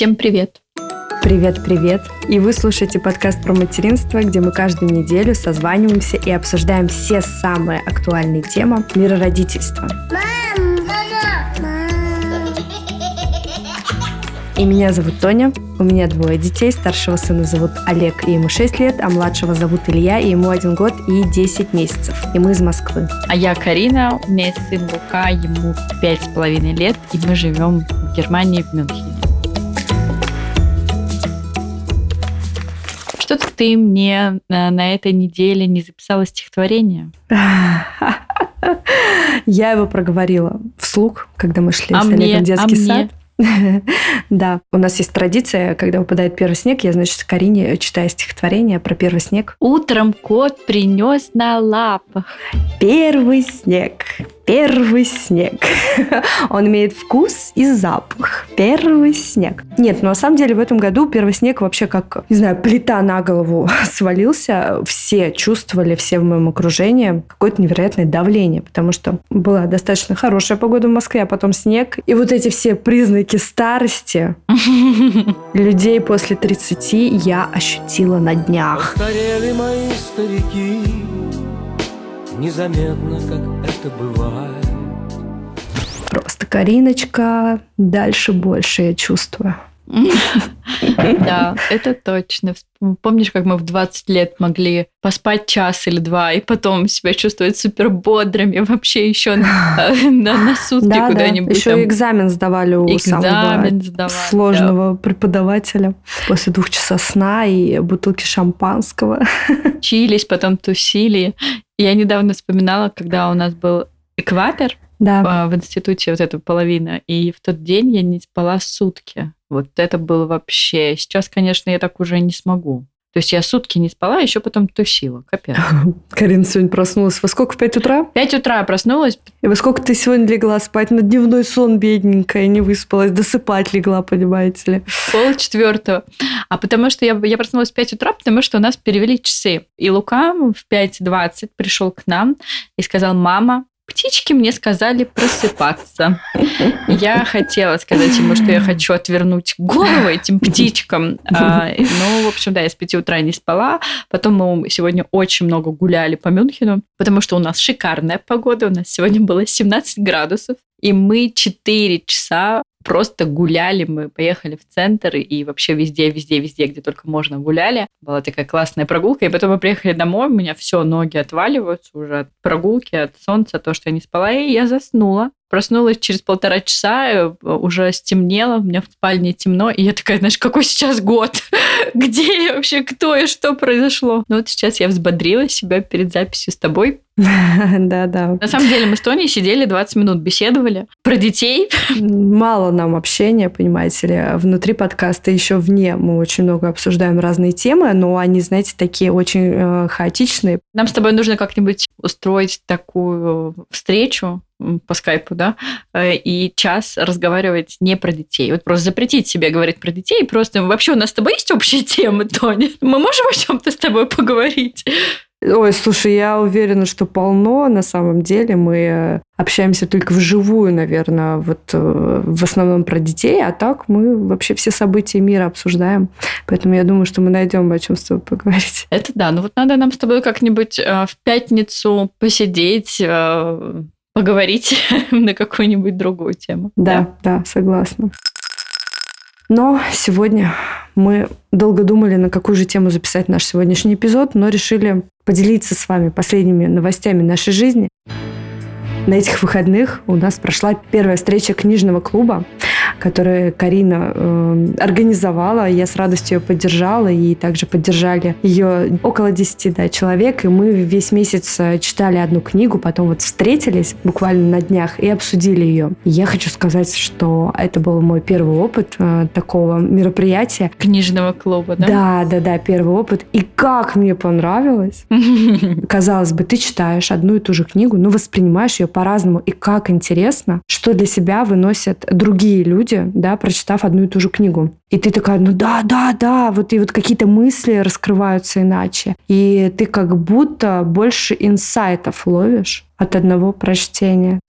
Всем привет! Привет-привет! И вы слушаете подкаст про материнство, где мы каждую неделю созваниваемся и обсуждаем все самые актуальные темы мира родительства. Мам, мама, мам. И меня зовут Тоня. У меня двое детей. Старшего сына зовут Олег, и ему 6 лет, а младшего зовут Илья, и ему 1 год и 10 месяцев. И мы из Москвы. А я Карина, у меня есть сын Лука, ему 5,5 лет, и мы живем в Германии, в Мюнхене. Что-то ты мне на, на этой неделе не записала стихотворение. Я его проговорила вслух, когда мы шли а с Олегом в детский а сад. Да, у нас есть традиция, когда выпадает первый снег, я, значит, Карине читаю стихотворение про первый снег. Утром кот принес на лапах. Первый снег, первый снег. Он имеет вкус и запах. Первый снег. Нет, ну на самом деле в этом году первый снег вообще как, не знаю, плита на голову свалился. Все чувствовали, все в моем окружении какое-то невероятное давление, потому что была достаточно хорошая погода в Москве, а потом снег. И вот эти все признаки старости людей после 30 я ощутила на днях. Постарели мои старики, незаметно, как это бывает. Просто Кариночка, дальше больше я чувствую. Да, это точно. Помнишь, как мы в 20 лет могли поспать час или два, и потом себя чувствовать супер бодрыми, вообще еще на, на, на сутки да, куда-нибудь. Да. Еще там... экзамен сдавали у экзамен самого сдавали, сложного да. преподавателя после двух часов сна и бутылки шампанского. Чились, потом тусили. Я недавно вспоминала, когда у нас был экватор, да. А, в институте вот эта половина. И в тот день я не спала сутки. Вот это было вообще... Сейчас, конечно, я так уже не смогу. То есть я сутки не спала, а еще потом тусила. Капец. Карина сегодня проснулась. Во сколько? В 5 утра? В 5 утра проснулась. И во сколько ты сегодня легла спать? На дневной сон бедненькая, не выспалась. Досыпать легла, понимаете ли. Пол четвертого. А потому что я, я проснулась в 5 утра, потому что у нас перевели часы. И Лука в 5.20 пришел к нам и сказал, мама, Птички мне сказали просыпаться. Я хотела сказать ему, что я хочу отвернуть голову этим птичкам. А, ну, в общем, да, я с 5 утра не спала. Потом мы сегодня очень много гуляли по Мюнхену, потому что у нас шикарная погода. У нас сегодня было 17 градусов. И мы 4 часа просто гуляли, мы поехали в центр и вообще везде, везде, везде, где только можно гуляли. Была такая классная прогулка, и потом мы приехали домой, у меня все, ноги отваливаются уже от прогулки, от солнца, то, что я не спала, и я заснула. Проснулась через полтора часа, э, уже стемнело, у меня в спальне темно, и я такая, знаешь, какой сейчас год? Где я вообще? Кто и что произошло? Ну вот сейчас я взбодрила себя перед записью с тобой. Да, да. На самом деле мы с Тони сидели 20 минут, беседовали про детей. Мало нам общения, понимаете ли. Внутри подкаста еще вне мы очень много обсуждаем разные темы, но они, знаете, такие очень э, хаотичные. Нам с тобой нужно как-нибудь устроить такую встречу, по скайпу, да, э, и час разговаривать не про детей. Вот просто запретить себе говорить про детей, просто вообще у нас с тобой есть общие темы, Тоня? Мы можем о чем-то с тобой поговорить? Ой, слушай, я уверена, что полно. На самом деле мы э, общаемся только вживую, наверное, вот э, в основном про детей, а так мы вообще все события мира обсуждаем. Поэтому я думаю, что мы найдем о чем с тобой поговорить. Это да. Ну вот надо нам с тобой как-нибудь в пятницу посидеть, поговорить на какую-нибудь другую тему. Да, да, да, согласна. Но сегодня мы долго думали, на какую же тему записать наш сегодняшний эпизод, но решили поделиться с вами последними новостями нашей жизни. На этих выходных у нас прошла первая встреча книжного клуба которую Карина э, организовала. Я с радостью ее поддержала, и также поддержали ее около 10 да, человек. И мы весь месяц э, читали одну книгу, потом вот встретились буквально на днях и обсудили ее. И я хочу сказать, что это был мой первый опыт э, такого мероприятия. Книжного клуба, да? Да, да, да, первый опыт. И как мне понравилось. Казалось бы, ты читаешь одну и ту же книгу, но воспринимаешь ее по-разному. И как интересно, что для себя выносят другие люди, люди, да, прочитав одну и ту же книгу. И ты такая, ну да, да, да, вот и вот какие-то мысли раскрываются иначе. И ты как будто больше инсайтов ловишь от одного прочтения.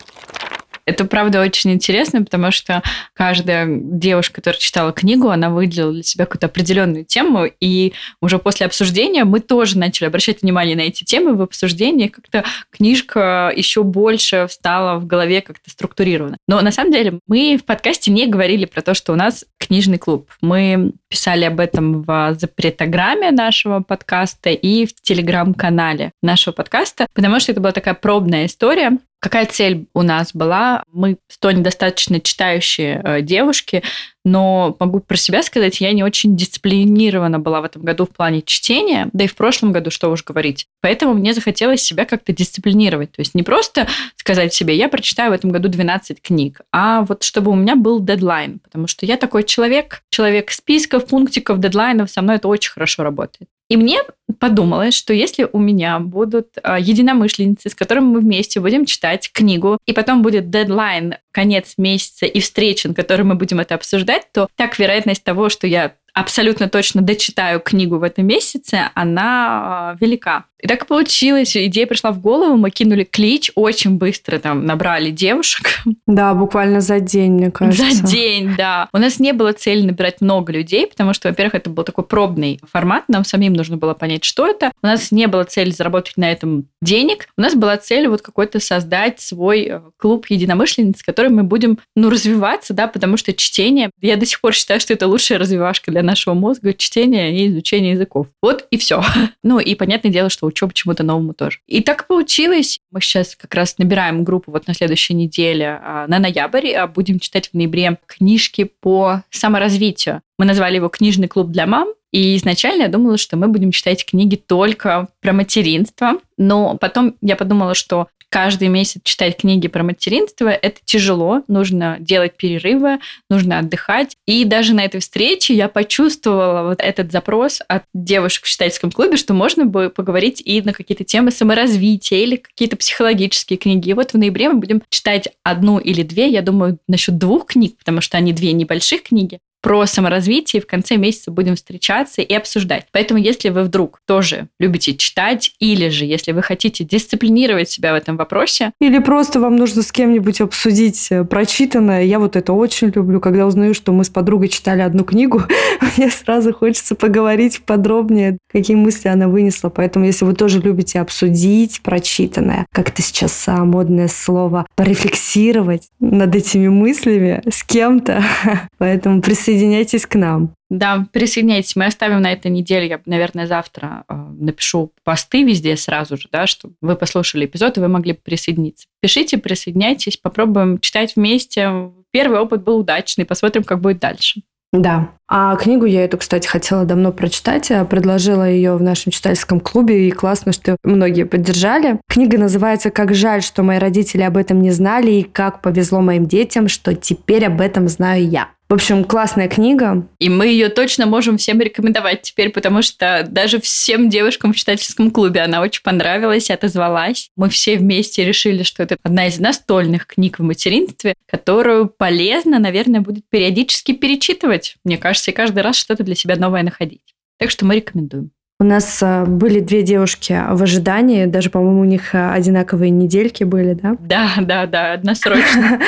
Это, правда, очень интересно, потому что каждая девушка, которая читала книгу, она выделила для себя какую-то определенную тему, и уже после обсуждения мы тоже начали обращать внимание на эти темы в обсуждении, как-то книжка еще больше встала в голове как-то структурирована. Но на самом деле мы в подкасте не говорили про то, что у нас книжный клуб. Мы писали об этом в запретограмме нашего подкаста и в телеграм-канале нашего подкаста, потому что это была такая пробная история. Какая цель у нас была? Мы сто недостаточно читающие э, девушки, но могу про себя сказать, я не очень дисциплинирована была в этом году в плане чтения, да и в прошлом году, что уж говорить. Поэтому мне захотелось себя как-то дисциплинировать. То есть не просто сказать себе, я прочитаю в этом году 12 книг, а вот чтобы у меня был дедлайн, потому что я такой человек, человек списков, пунктиков, дедлайнов, со мной это очень хорошо работает. И мне подумалось, что если у меня будут а, единомышленницы, с которыми мы вместе будем читать книгу, и потом будет дедлайн, конец месяца и встреча, на которой мы будем это обсуждать, то так вероятность того, что я абсолютно точно дочитаю книгу в этом месяце, она а, велика. И так и получилось. Идея пришла в голову, мы кинули клич, очень быстро там набрали девушек. Да, буквально за день, мне кажется. За день, да. У нас не было цели набирать много людей, потому что, во-первых, это был такой пробный формат, нам самим нужно было понять, что это. У нас не было цели заработать на этом денег. У нас была цель вот какой-то создать свой э, клуб единомышленниц, в котором мы будем, ну, развиваться, да, потому что чтение, я до сих пор считаю, что это лучшая развивашка для нашего мозга, чтение и изучение языков. Вот и все. Ну, и понятное дело, что учеба чему-то новому тоже. И так получилось. Мы сейчас как раз набираем группу вот на следующей неделе а, на ноябрь, а будем читать в ноябре книжки по саморазвитию. Мы назвали его «Книжный клуб для мам», и изначально я думала, что мы будем читать книги только про материнство, но потом я подумала, что каждый месяц читать книги про материнство, это тяжело, нужно делать перерывы, нужно отдыхать. И даже на этой встрече я почувствовала вот этот запрос от девушек в читательском клубе, что можно бы поговорить и на какие-то темы саморазвития или какие-то психологические книги. И вот в ноябре мы будем читать одну или две, я думаю, насчет двух книг, потому что они две небольших книги, про саморазвитие. В конце месяца будем встречаться и обсуждать. Поэтому, если вы вдруг тоже любите читать, или же если вы хотите дисциплинировать себя в этом вопросе. Или просто вам нужно с кем-нибудь обсудить э, прочитанное. Я вот это очень люблю. Когда узнаю, что мы с подругой читали одну книгу, мне сразу хочется поговорить подробнее, какие мысли она вынесла. Поэтому, если вы тоже любите обсудить прочитанное, как это сейчас модное слово, порефлексировать над этими мыслями с кем-то, поэтому присоединяйтесь присоединяйтесь к нам. Да, присоединяйтесь. Мы оставим на этой неделе, я, наверное, завтра э, напишу посты везде сразу же, да, чтобы вы послушали эпизод, и вы могли присоединиться. Пишите, присоединяйтесь, попробуем читать вместе. Первый опыт был удачный, посмотрим, как будет дальше. Да. А книгу я эту, кстати, хотела давно прочитать. Я предложила ее в нашем читательском клубе, и классно, что многие поддержали. Книга называется «Как жаль, что мои родители об этом не знали, и как повезло моим детям, что теперь об этом знаю я». В общем, классная книга. И мы ее точно можем всем рекомендовать теперь, потому что даже всем девушкам в читательском клубе она очень понравилась, отозвалась. Мы все вместе решили, что это одна из настольных книг в материнстве, которую полезно, наверное, будет периодически перечитывать. Мне кажется, и каждый раз что-то для себя новое находить. Так что мы рекомендуем. У нас а, были две девушки в ожидании, даже, по-моему, у них а, одинаковые недельки были, да? Да, да, да, односрочно.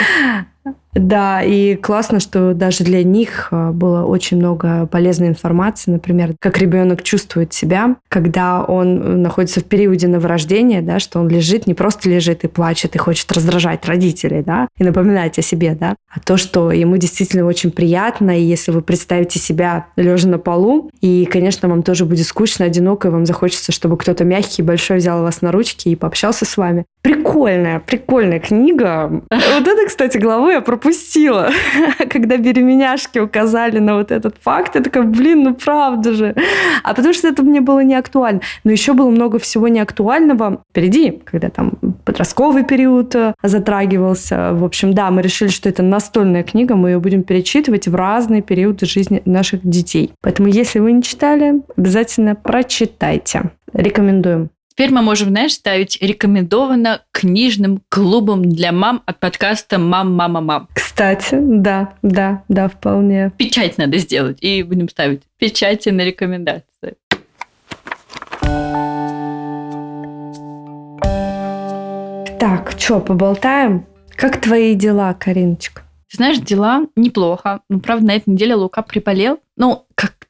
Да, и классно, что даже для них а, было очень много полезной информации, например, как ребенок чувствует себя, когда он находится в периоде новорождения, да, что он лежит, не просто лежит и плачет и хочет раздражать родителей, да, и напоминать о себе, да, а то, что ему действительно очень приятно, и если вы представите себя лежа на полу, и, конечно, вам тоже будет скучно, одиноко, и вам захочется, чтобы кто-то мягкий, большой взял вас на ручки и пообщался с вами. Прикольная, прикольная книга. Вот это, кстати, главу я пропустила. Когда беременяшки указали на вот этот факт, я такая, блин, ну правда же. А потому что это мне было не актуально. Но еще было много всего неактуального впереди, когда там подростковый период э, затрагивался. В общем, да, мы решили, что это настольная книга, мы ее будем перечитывать в разные периоды жизни наших детей. Поэтому, если вы не читали, обязательно прочитайте. Рекомендуем. Теперь мы можем, знаешь, ставить рекомендовано книжным клубом для мам от подкаста «Мам, мама, мам». Кстати, да, да, да, вполне. Печать надо сделать, и будем ставить печати на рекомендации. Так, что, поболтаем? Как твои дела, Кариночка? Ты знаешь, дела неплохо. Ну, правда, на этой неделе Лука приболел. Ну,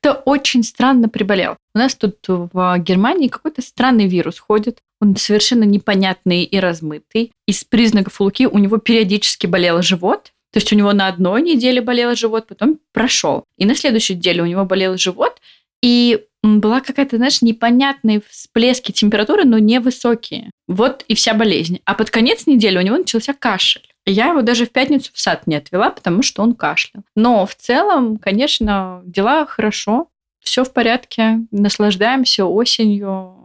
как-то очень странно приболел. У нас тут в Германии какой-то странный вирус ходит. Он совершенно непонятный и размытый. Из признаков Луки у него периодически болел живот. То есть у него на одной неделе болел живот, потом прошел. И на следующей неделе у него болел живот, и была какая-то, знаешь, непонятные всплески температуры, но невысокие. Вот и вся болезнь. А под конец недели у него начался кашель. Я его даже в пятницу в сад не отвела, потому что он кашлял. Но в целом, конечно, дела хорошо, все в порядке, наслаждаемся осенью,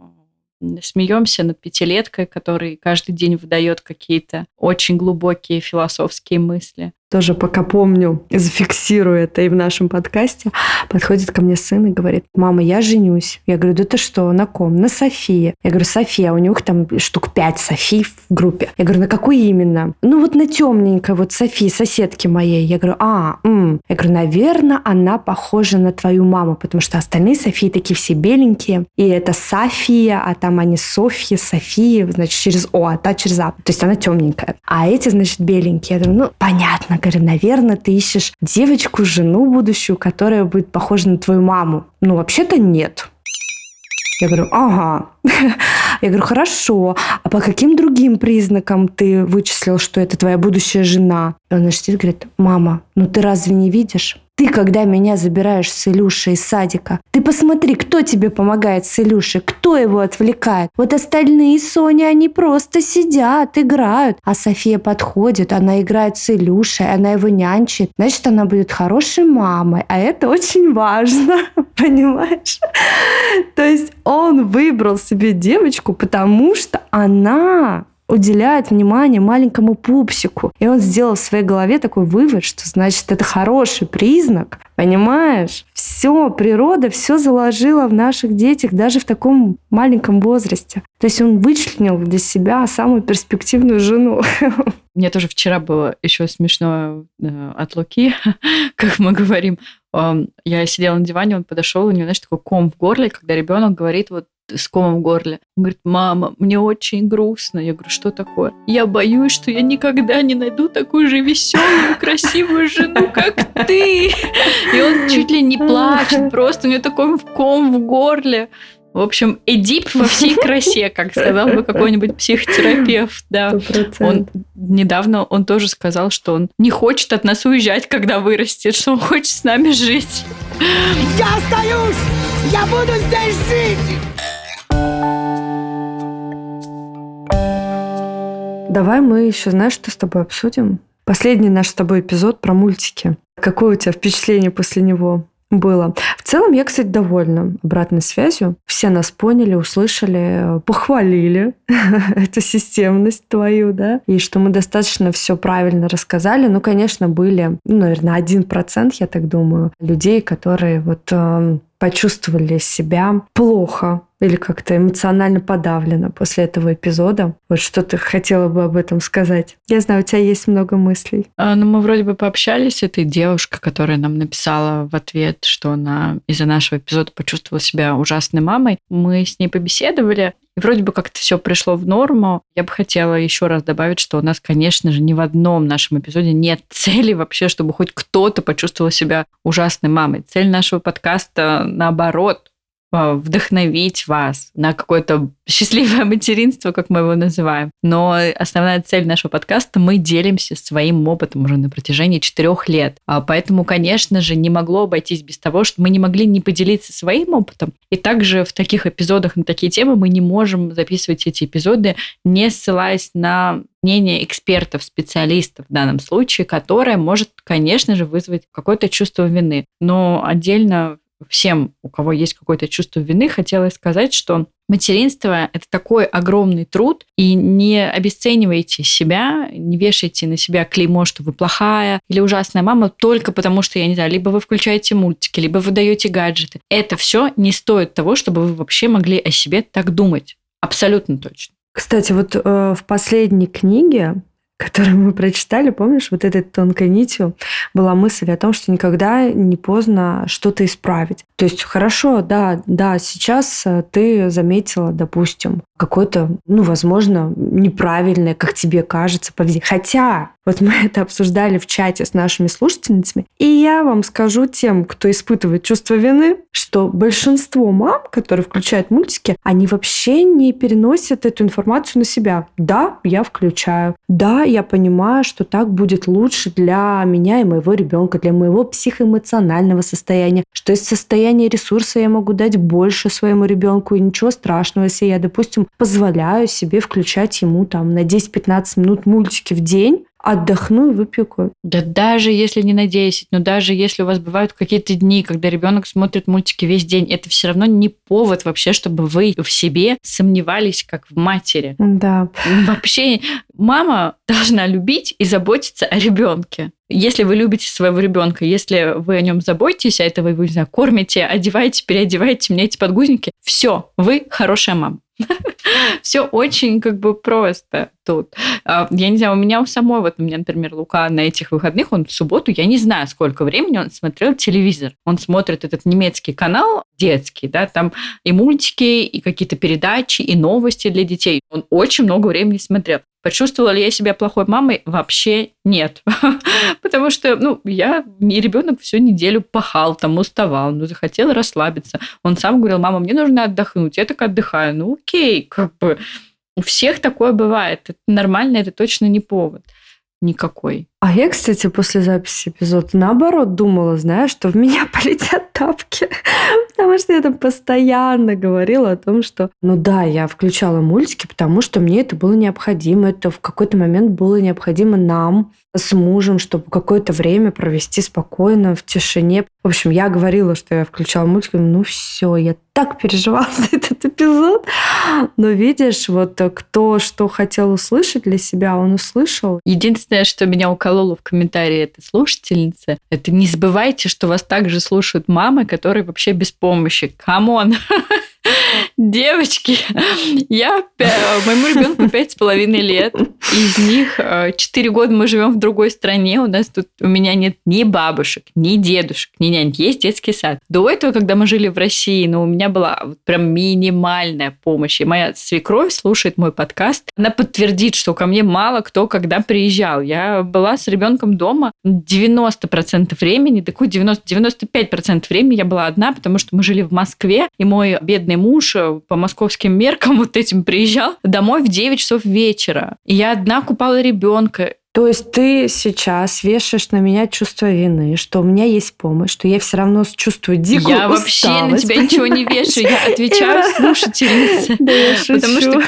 смеемся над пятилеткой, который каждый день выдает какие-то очень глубокие философские мысли тоже пока помню, зафиксирую это и в нашем подкасте, подходит ко мне сын и говорит, мама, я женюсь. Я говорю, да ты что, на ком? На Софии. Я говорю, София, у них там штук пять Софий в группе. Я говорю, на какой именно? Ну вот на темненькой, вот Софии, соседки моей. Я говорю, а, м. Я говорю, наверное, она похожа на твою маму, потому что остальные Софии такие все беленькие. И это София, а там они Софья, София, значит, через О, а та через А. То есть она темненькая. А эти, значит, беленькие. Я думаю, ну, понятно, говорю, наверное, ты ищешь девочку, жену будущую, которая будет похожа на твою маму. Ну, вообще-то нет. Я говорю, ага. Я говорю, хорошо. А по каким другим признакам ты вычислил, что это твоя будущая жена? И он значит, говорит, мама, ну ты разве не видишь? Ты, когда меня забираешь с Илюшей из садика, ты посмотри, кто тебе помогает с Илюшей, кто его отвлекает. Вот остальные Соня, они просто сидят, играют. А София подходит, она играет с Илюшей, она его нянчит. Значит, она будет хорошей мамой. А это очень важно, понимаешь? То есть он выбрал себе девочку, потому что она уделяет внимание маленькому пупсику. И он сделал в своей голове такой вывод, что значит это хороший признак, понимаешь? Все, природа все заложила в наших детях даже в таком маленьком возрасте. То есть он вычленил для себя самую перспективную жену. Мне тоже вчера было еще смешно э, от Луки, как мы говорим. Я сидела на диване, он подошел, у него, знаешь, такой ком в горле, когда ребенок говорит вот с комом в горле. Он говорит, мама, мне очень грустно. Я говорю, что такое? Я боюсь, что я никогда не найду такую же веселую, красивую жену, как ты. И он чуть ли не плачет, просто у него такой ком в горле. В общем, Эдип во всей красе, как сказал бы какой-нибудь психотерапевт. Да. 100%. Он недавно он тоже сказал, что он не хочет от нас уезжать, когда вырастет, что он хочет с нами жить. Я остаюсь! Я буду здесь жить! Давай мы еще, знаешь, что с тобой обсудим? Последний наш с тобой эпизод про мультики. Какое у тебя впечатление после него? было. В целом, я, кстати, довольна обратной связью. Все нас поняли, услышали, похвалили эту системность твою, да, и что мы достаточно все правильно рассказали. Ну, конечно, были, ну, наверное, один процент, я так думаю, людей, которые вот э, почувствовали себя плохо или как-то эмоционально подавлена после этого эпизода. Вот что ты хотела бы об этом сказать? Я знаю, у тебя есть много мыслей. А, ну, мы вроде бы пообщались с этой девушкой, которая нам написала в ответ, что она из-за нашего эпизода почувствовала себя ужасной мамой. Мы с ней побеседовали, и вроде бы как-то все пришло в норму. Я бы хотела еще раз добавить, что у нас, конечно же, ни в одном нашем эпизоде нет цели вообще, чтобы хоть кто-то почувствовал себя ужасной мамой. Цель нашего подкаста наоборот вдохновить вас на какое-то счастливое материнство, как мы его называем. Но основная цель нашего подкаста – мы делимся своим опытом уже на протяжении четырех лет. А поэтому, конечно же, не могло обойтись без того, что мы не могли не поделиться своим опытом. И также в таких эпизодах на такие темы мы не можем записывать эти эпизоды, не ссылаясь на мнение экспертов, специалистов в данном случае, которое может, конечно же, вызвать какое-то чувство вины. Но отдельно всем, у кого есть какое-то чувство вины, хотелось сказать, что материнство – это такой огромный труд, и не обесценивайте себя, не вешайте на себя клеймо, что вы плохая или ужасная мама только потому, что, я не знаю, либо вы включаете мультики, либо вы даете гаджеты. Это все не стоит того, чтобы вы вообще могли о себе так думать. Абсолютно точно. Кстати, вот э, в последней книге которую мы прочитали, помнишь, вот этой тонкой нитью была мысль о том, что никогда не поздно что-то исправить. То есть хорошо, да, да, сейчас э, ты заметила, допустим, какое-то, ну, возможно, неправильное, как тебе кажется, поведение. Хотя, вот мы это обсуждали в чате с нашими слушательницами, и я вам скажу тем, кто испытывает чувство вины, что большинство мам, которые включают мультики, они вообще не переносят эту информацию на себя. Да, я включаю. Да, я понимаю, что так будет лучше для меня и моего ребенка, для моего психоэмоционального состояния, что из состояния ресурса я могу дать больше своему ребенку, и ничего страшного, если я, допустим, позволяю себе включать ему там на 10-15 минут мультики в день, отдохну и выпью кофе. Да даже если не на 10, но даже если у вас бывают какие-то дни, когда ребенок смотрит мультики весь день, это все равно не повод вообще, чтобы вы в себе сомневались, как в матери. Да. Вообще мама должна любить и заботиться о ребенке. Если вы любите своего ребенка, если вы о нем заботитесь, а это вы не знаю, кормите, одеваете, переодеваете, меняете подгузники, все, вы хорошая мама. Все очень как бы просто тут. А, я не знаю, у меня у самой, вот у меня, например, Лука на этих выходных, он в субботу, я не знаю, сколько времени он смотрел телевизор. Он смотрит этот немецкий канал детский, да, там и мультики, и какие-то передачи, и новости для детей. Он очень много времени смотрел. Почувствовала ли я себя плохой мамой? Вообще нет. Потому что, ну, я, и ребенок всю неделю пахал, там, уставал, ну, захотел расслабиться. Он сам говорил, мама, мне нужно отдохнуть. Я так отдыхаю. Ну, окей, как бы у всех такое бывает. Это нормально, это точно не повод никакой. А я, кстати, после записи эпизода наоборот думала, знаешь, что в меня полетят тапки. Потому что я там постоянно говорила о том, что, ну да, я включала мультики, потому что мне это было необходимо. Это в какой-то момент было необходимо нам с мужем, чтобы какое-то время провести спокойно, в тишине. В общем, я говорила, что я включала мультик, ну все, я так переживала за этот эпизод. Но видишь, вот кто что хотел услышать для себя, он услышал. Единственное, что меня укололо в комментарии этой слушательницы, это не забывайте, что вас также слушают мамы, которые вообще без помощи. Come on! Девочки, я моему ребенку пять с половиной лет. Из них э, четыре года мы живем в другой стране. У нас тут у меня нет ни бабушек, ни дедушек, ни нянь. Есть детский сад. До этого, когда мы жили в России, ну, у меня была прям минимальная помощь. И моя свекровь слушает мой подкаст. Она подтвердит, что ко мне мало кто когда приезжал. Я была с ребенком дома 90% времени, такой 90, 95% времени я была одна, потому что мы жили в Москве, и мой бедный муж э, по московским меркам вот этим приезжал домой в 9 часов вечера. И я одна купала ребенка. То есть ты сейчас вешаешь на меня чувство вины, что у меня есть помощь, что я все равно чувствую дикую Я усталость, вообще на тебя ничего не вешаю, я отвечаю слушательнице. Да, я шучу. Потому что...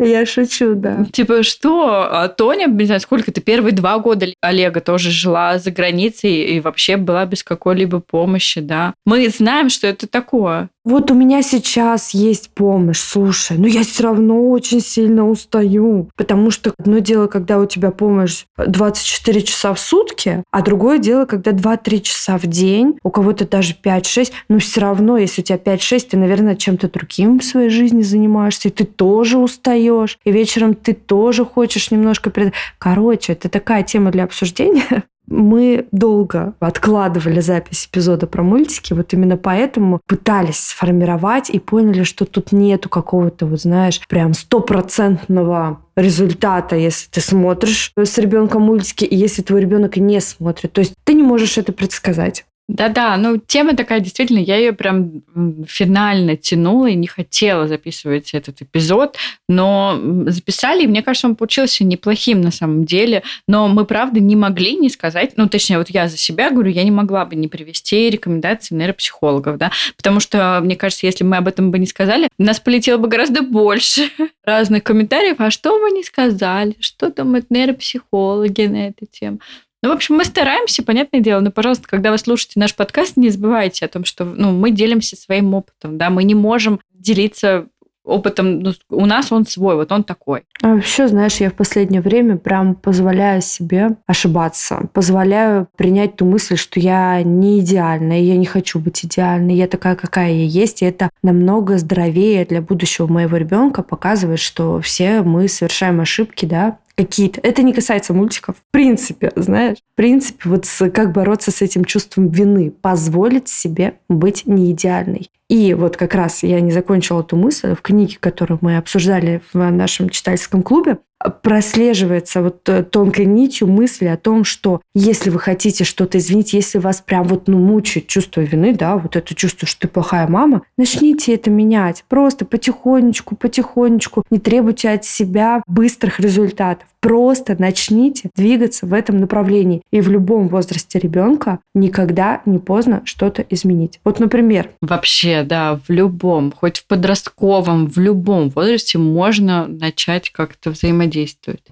Я шучу, да. Типа, что? А Тоня, не знаю, сколько ты, первые два года Олега тоже жила за границей и вообще была без какой-либо помощи, да. Мы знаем, что это такое. Вот у меня сейчас есть помощь, слушай, но я все равно очень сильно устаю, потому что одно дело, когда у тебя помощь 24 часа в сутки, а другое дело, когда 2-3 часа в день, у кого-то даже 5-6, но все равно, если у тебя 5-6, ты, наверное, чем-то другим в своей жизни занимаешься, и ты тоже устаешь, и вечером ты тоже хочешь немножко... Короче, это такая тема для обсуждения. Мы долго откладывали запись эпизода про мультики, вот именно поэтому пытались сформировать и поняли, что тут нету какого-то, вот знаешь, прям стопроцентного результата, если ты смотришь с ребенком мультики, и если твой ребенок не смотрит. То есть ты не можешь это предсказать. Да-да, ну тема такая, действительно, я ее прям финально тянула и не хотела записывать этот эпизод, но записали, и мне кажется, он получился неплохим на самом деле, но мы, правда, не могли не сказать, ну, точнее, вот я за себя говорю, я не могла бы не привести рекомендации нейропсихологов, да, потому что, мне кажется, если мы об этом бы не сказали, у нас полетело бы гораздо больше разных комментариев, а что вы не сказали, что думают нейропсихологи на эту тему. Ну, в общем, мы стараемся, понятное дело, но, пожалуйста, когда вы слушаете наш подкаст, не забывайте о том, что ну, мы делимся своим опытом, да, мы не можем делиться опытом, ну, у нас он свой, вот он такой. А вообще, знаешь, я в последнее время прям позволяю себе ошибаться, позволяю принять ту мысль, что я не идеальна, и я не хочу быть идеальной, я такая, какая я есть, и это намного здоровее для будущего моего ребенка показывает, что все мы совершаем ошибки, да, какие-то. Это не касается мультиков. В принципе, знаешь, в принципе, вот с, как бороться с этим чувством вины, позволить себе быть не идеальной. И вот как раз я не закончила эту мысль в книге, которую мы обсуждали в нашем читательском клубе прослеживается вот э, тонкой нитью мысли о том, что если вы хотите что-то извинить, если вас прям вот ну, мучает чувство вины, да, вот это чувство, что ты плохая мама, начните это менять. Просто потихонечку, потихонечку. Не требуйте от себя быстрых результатов. Просто начните двигаться в этом направлении. И в любом возрасте ребенка никогда не поздно что-то изменить. Вот, например. Вообще, да, в любом, хоть в подростковом, в любом возрасте можно начать как-то взаимодействовать.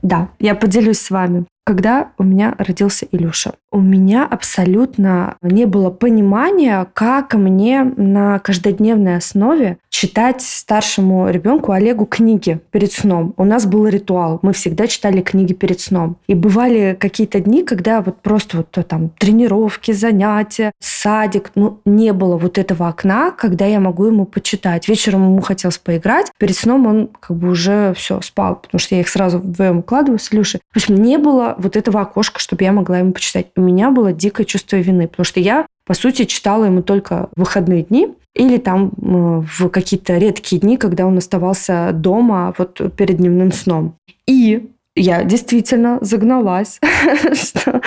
Да, я поделюсь с вами когда у меня родился Илюша. У меня абсолютно не было понимания, как мне на каждодневной основе читать старшему ребенку Олегу книги перед сном. У нас был ритуал. Мы всегда читали книги перед сном. И бывали какие-то дни, когда вот просто вот там тренировки, занятия, садик, ну, не было вот этого окна, когда я могу ему почитать. Вечером ему хотелось поиграть, перед сном он как бы уже все спал, потому что я их сразу вдвоем укладываю с Илюшей. В общем, не было вот этого окошка, чтобы я могла ему почитать. У меня было дикое чувство вины, потому что я, по сути, читала ему только в выходные дни или там в какие-то редкие дни, когда он оставался дома вот перед дневным сном. И я действительно загналась, что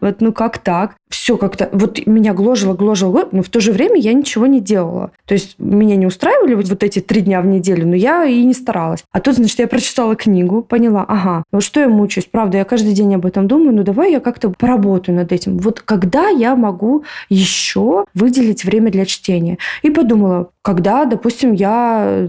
вот ну как так? Все как-то, вот меня гложило, гложило, но в то же время я ничего не делала. То есть меня не устраивали вот, вот эти три дня в неделю, но я и не старалась. А тут, значит, я прочитала книгу, поняла, ага, ну что я мучаюсь? Правда, я каждый день об этом думаю, ну давай я как-то поработаю над этим. Вот когда я могу еще выделить время для чтения? И подумала, когда, допустим, я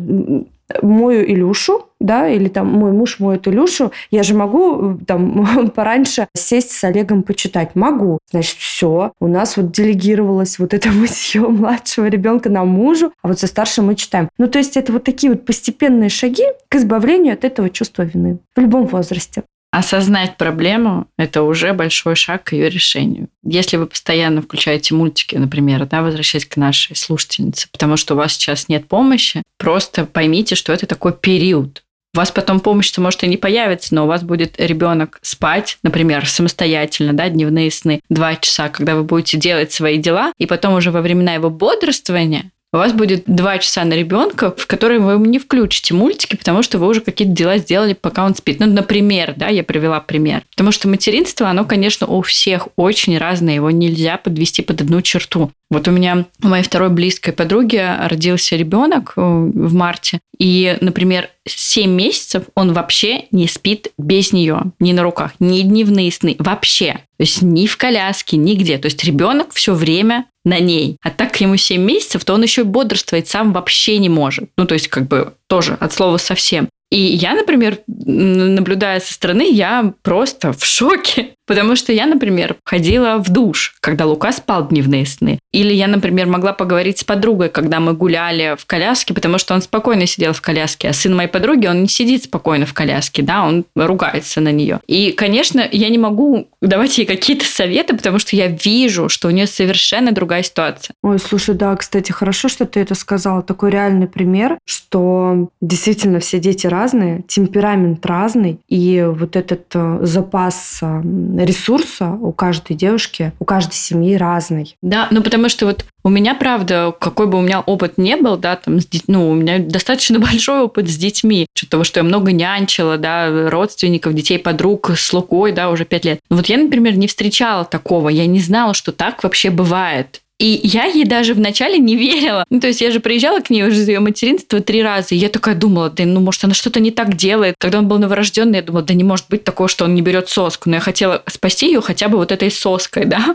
мою Илюшу, да, или там мой муж моет Илюшу, я же могу там пораньше сесть с Олегом почитать. Могу. Значит, все. У нас вот делегировалось вот это мытье младшего ребенка на мужу, а вот со старшим мы читаем. Ну, то есть это вот такие вот постепенные шаги к избавлению от этого чувства вины в любом возрасте. Осознать проблему – это уже большой шаг к ее решению. Если вы постоянно включаете мультики, например, да, возвращаясь к нашей слушательнице, потому что у вас сейчас нет помощи, просто поймите, что это такой период. У вас потом помощь-то может и не появится, но у вас будет ребенок спать, например, самостоятельно, да, дневные сны, два часа, когда вы будете делать свои дела, и потом уже во времена его бодрствования у вас будет два часа на ребенка, в которые вы не включите мультики, потому что вы уже какие-то дела сделали, пока он спит. Ну, например, да, я привела пример. Потому что материнство, оно, конечно, у всех очень разное, его нельзя подвести под одну черту. Вот у меня у моей второй близкой подруги родился ребенок э, в марте, и, например, 7 месяцев он вообще не спит без нее, ни на руках, ни дневные сны, вообще. То есть ни в коляске, нигде. То есть ребенок все время на ней. А так как ему 7 месяцев, то он еще и бодрствовать сам вообще не может. Ну, то есть, как бы тоже от слова совсем. И я, например, наблюдая со стороны, я просто в шоке. Потому что я, например, ходила в душ, когда Лука спал дневные сны. Или я, например, могла поговорить с подругой, когда мы гуляли в коляске, потому что он спокойно сидел в коляске. А сын моей подруги, он не сидит спокойно в коляске, да, он ругается на нее. И, конечно, я не могу давать ей какие-то советы, потому что я вижу, что у нее совершенно другая ситуация. Ой, слушай, да, кстати, хорошо, что ты это сказала. Такой реальный пример, что действительно все дети разные, темперамент разный, и вот этот э, запас э, ресурса у каждой девушки, у каждой семьи разный. Да, ну потому что вот у меня, правда, какой бы у меня опыт не был, да, там, с детьми, ну, у меня достаточно большой опыт с детьми, что того, что я много нянчила, да, родственников, детей, подруг с Лукой, да, уже пять лет. Вот я, например, не встречала такого, я не знала, что так вообще бывает. И я ей даже вначале не верила. Ну, то есть я же приезжала к ней уже из ее материнства три раза, и я такая думала, да ну, может, она что-то не так делает. Когда он был новорожденный, я думала, да не может быть такого, что он не берет соску. Но я хотела спасти ее хотя бы вот этой соской, да.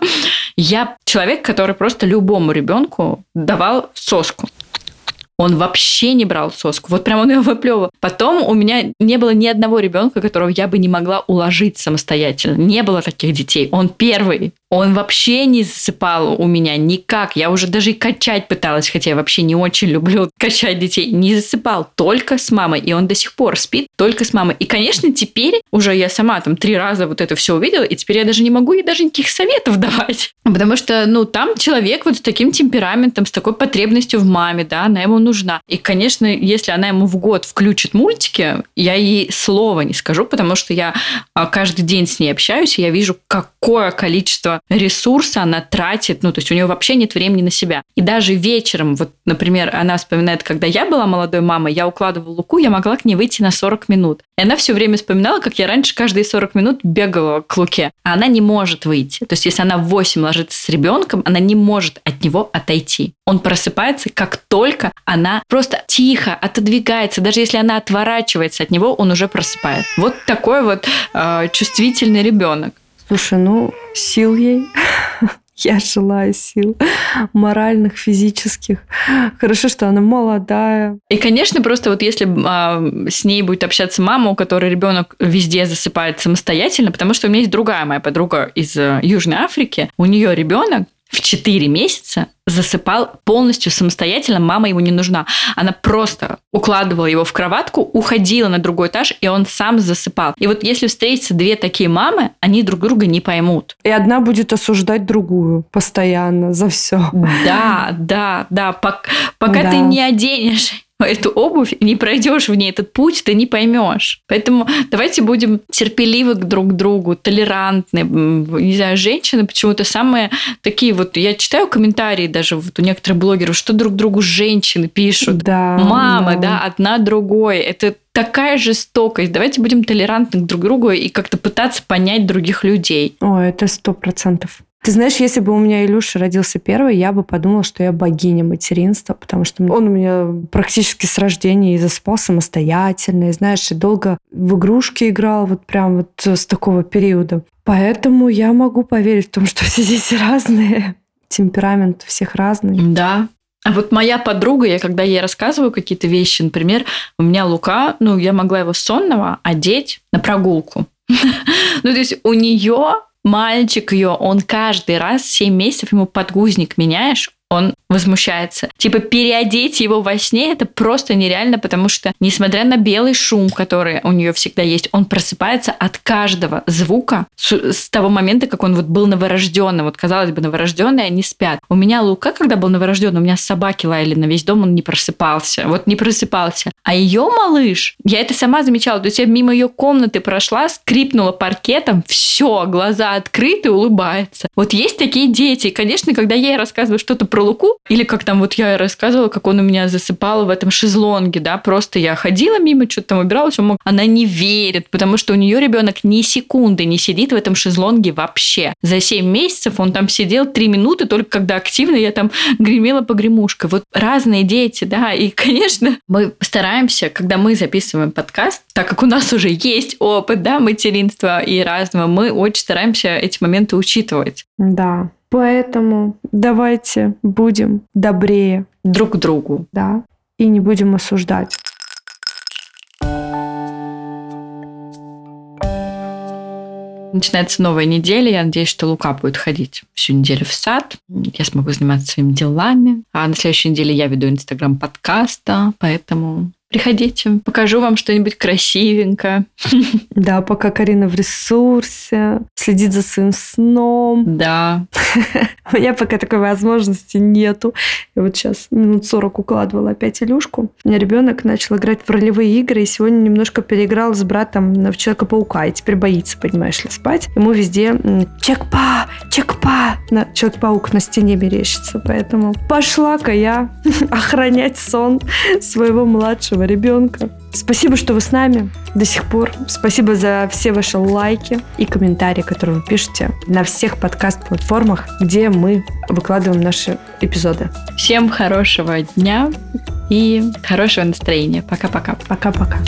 Я человек, который просто любому ребенку давал соску. Он вообще не брал соску. Вот прям он ее выплевывал. Потом у меня не было ни одного ребенка, которого я бы не могла уложить самостоятельно. Не было таких детей. Он первый. Он вообще не засыпал у меня никак. Я уже даже и качать пыталась, хотя я вообще не очень люблю качать детей. Не засыпал только с мамой. И он до сих пор спит только с мамой. И, конечно, теперь уже я сама там три раза вот это все увидела, и теперь я даже не могу ей даже никаких советов давать. Потому что, ну, там человек вот с таким темпераментом, с такой потребностью в маме, да, она ему нужна. И, конечно, если она ему в год включит мультики, я ей слова не скажу, потому что я а, каждый день с ней общаюсь, и я вижу, какое количество ресурса она тратит. Ну, то есть у нее вообще нет времени на себя. И даже вечером, вот, например, она вспоминает, когда я была молодой мамой, я укладывала Луку, я могла к ней выйти на 40 минут. И она все время вспоминала, как я раньше каждые 40 минут бегала к Луке. А она не может выйти. То есть если она в 8 ложится с ребенком, она не может от него отойти. Он просыпается, как только она просто тихо отодвигается. Даже если она отворачивается от него, он уже просыпает. Вот такой вот э, чувствительный ребенок. Слушай, ну, сил ей. Я желаю сил моральных, физических. Хорошо, что она молодая. И, конечно, просто вот если э, с ней будет общаться мама, у которой ребенок везде засыпает самостоятельно, потому что у меня есть другая моя подруга из э, Южной Африки, у нее ребенок в 4 месяца засыпал полностью самостоятельно, мама ему не нужна. Она просто укладывала его в кроватку, уходила на другой этаж, и он сам засыпал. И вот если встретятся две такие мамы, они друг друга не поймут. И одна будет осуждать другую постоянно за все. Да, да, да. Пока, пока да. ты не оденешь эту обувь, не пройдешь в ней этот путь, ты не поймешь. Поэтому давайте будем терпеливы друг к другу, толерантны. Не знаю, женщины почему-то самые такие вот... Я читаю комментарии даже вот у некоторых блогеров, что друг другу женщины пишут. Да. Мамы, да, да одна другой. Это такая жестокость. Давайте будем толерантны друг к другу и как-то пытаться понять других людей. О, это сто процентов. Ты знаешь, если бы у меня Илюша родился первый, я бы подумала, что я богиня материнства, потому что он у меня практически с рождения и засыпал самостоятельно, и, знаешь, и долго в игрушки играл, вот прям вот с такого периода. Поэтому я могу поверить в том, что все дети разные, темперамент всех разный. Да, а вот моя подруга, я когда ей рассказываю какие-то вещи, например, у меня Лука, ну, я могла его сонного одеть на прогулку. Ну, то есть у нее мальчик ее, он каждый раз 7 месяцев ему подгузник меняешь, он возмущается. Типа переодеть его во сне это просто нереально, потому что, несмотря на белый шум, который у нее всегда есть, он просыпается от каждого звука с, с того момента, как он вот был новорожденный. Вот казалось бы, новорожденные они спят. У меня Лука, когда был новорожденный, у меня собаки лаяли на весь дом, он не просыпался. Вот не просыпался. А ее малыш, я это сама замечала, то есть я мимо ее комнаты прошла, скрипнула паркетом, все, глаза открыты, улыбается. Вот есть такие дети. Конечно, когда я ей рассказываю что-то про Луку, или как там вот я рассказывала, как он у меня засыпал в этом шезлонге, да, просто я ходила мимо, что-то там убиралась, он мог... она не верит, потому что у нее ребенок ни секунды не сидит в этом шезлонге вообще. За 7 месяцев он там сидел 3 минуты, только когда активно я там гремела погремушка. Вот разные дети, да, и, конечно, мы стараемся, когда мы записываем подкаст, так как у нас уже есть опыт, да, материнства и разного, мы очень стараемся эти моменты учитывать. Да, Поэтому давайте будем добрее друг к другу. Да, и не будем осуждать. Начинается новая неделя. Я надеюсь, что Лука будет ходить всю неделю в сад. Я смогу заниматься своими делами. А на следующей неделе я веду инстаграм подкаста, поэтому Приходите, покажу вам что-нибудь красивенькое. Да, пока Карина в ресурсе, следит за своим сном. Да. У меня пока такой возможности нету. Я вот сейчас минут 40 укладывала опять Илюшку. У меня ребенок начал играть в ролевые игры, и сегодня немножко переиграл с братом в Человека-паука, и теперь боится, понимаешь ли, спать. Ему везде Чекпа, Чекпа. На Человек-паук на стене мерещится, поэтому пошла-ка я охранять сон своего младшего ребенка. Спасибо, что вы с нами до сих пор. Спасибо за все ваши лайки и комментарии, которые вы пишете на всех подкаст-платформах, где мы выкладываем наши эпизоды. Всем хорошего дня и хорошего настроения. Пока-пока. Пока-пока.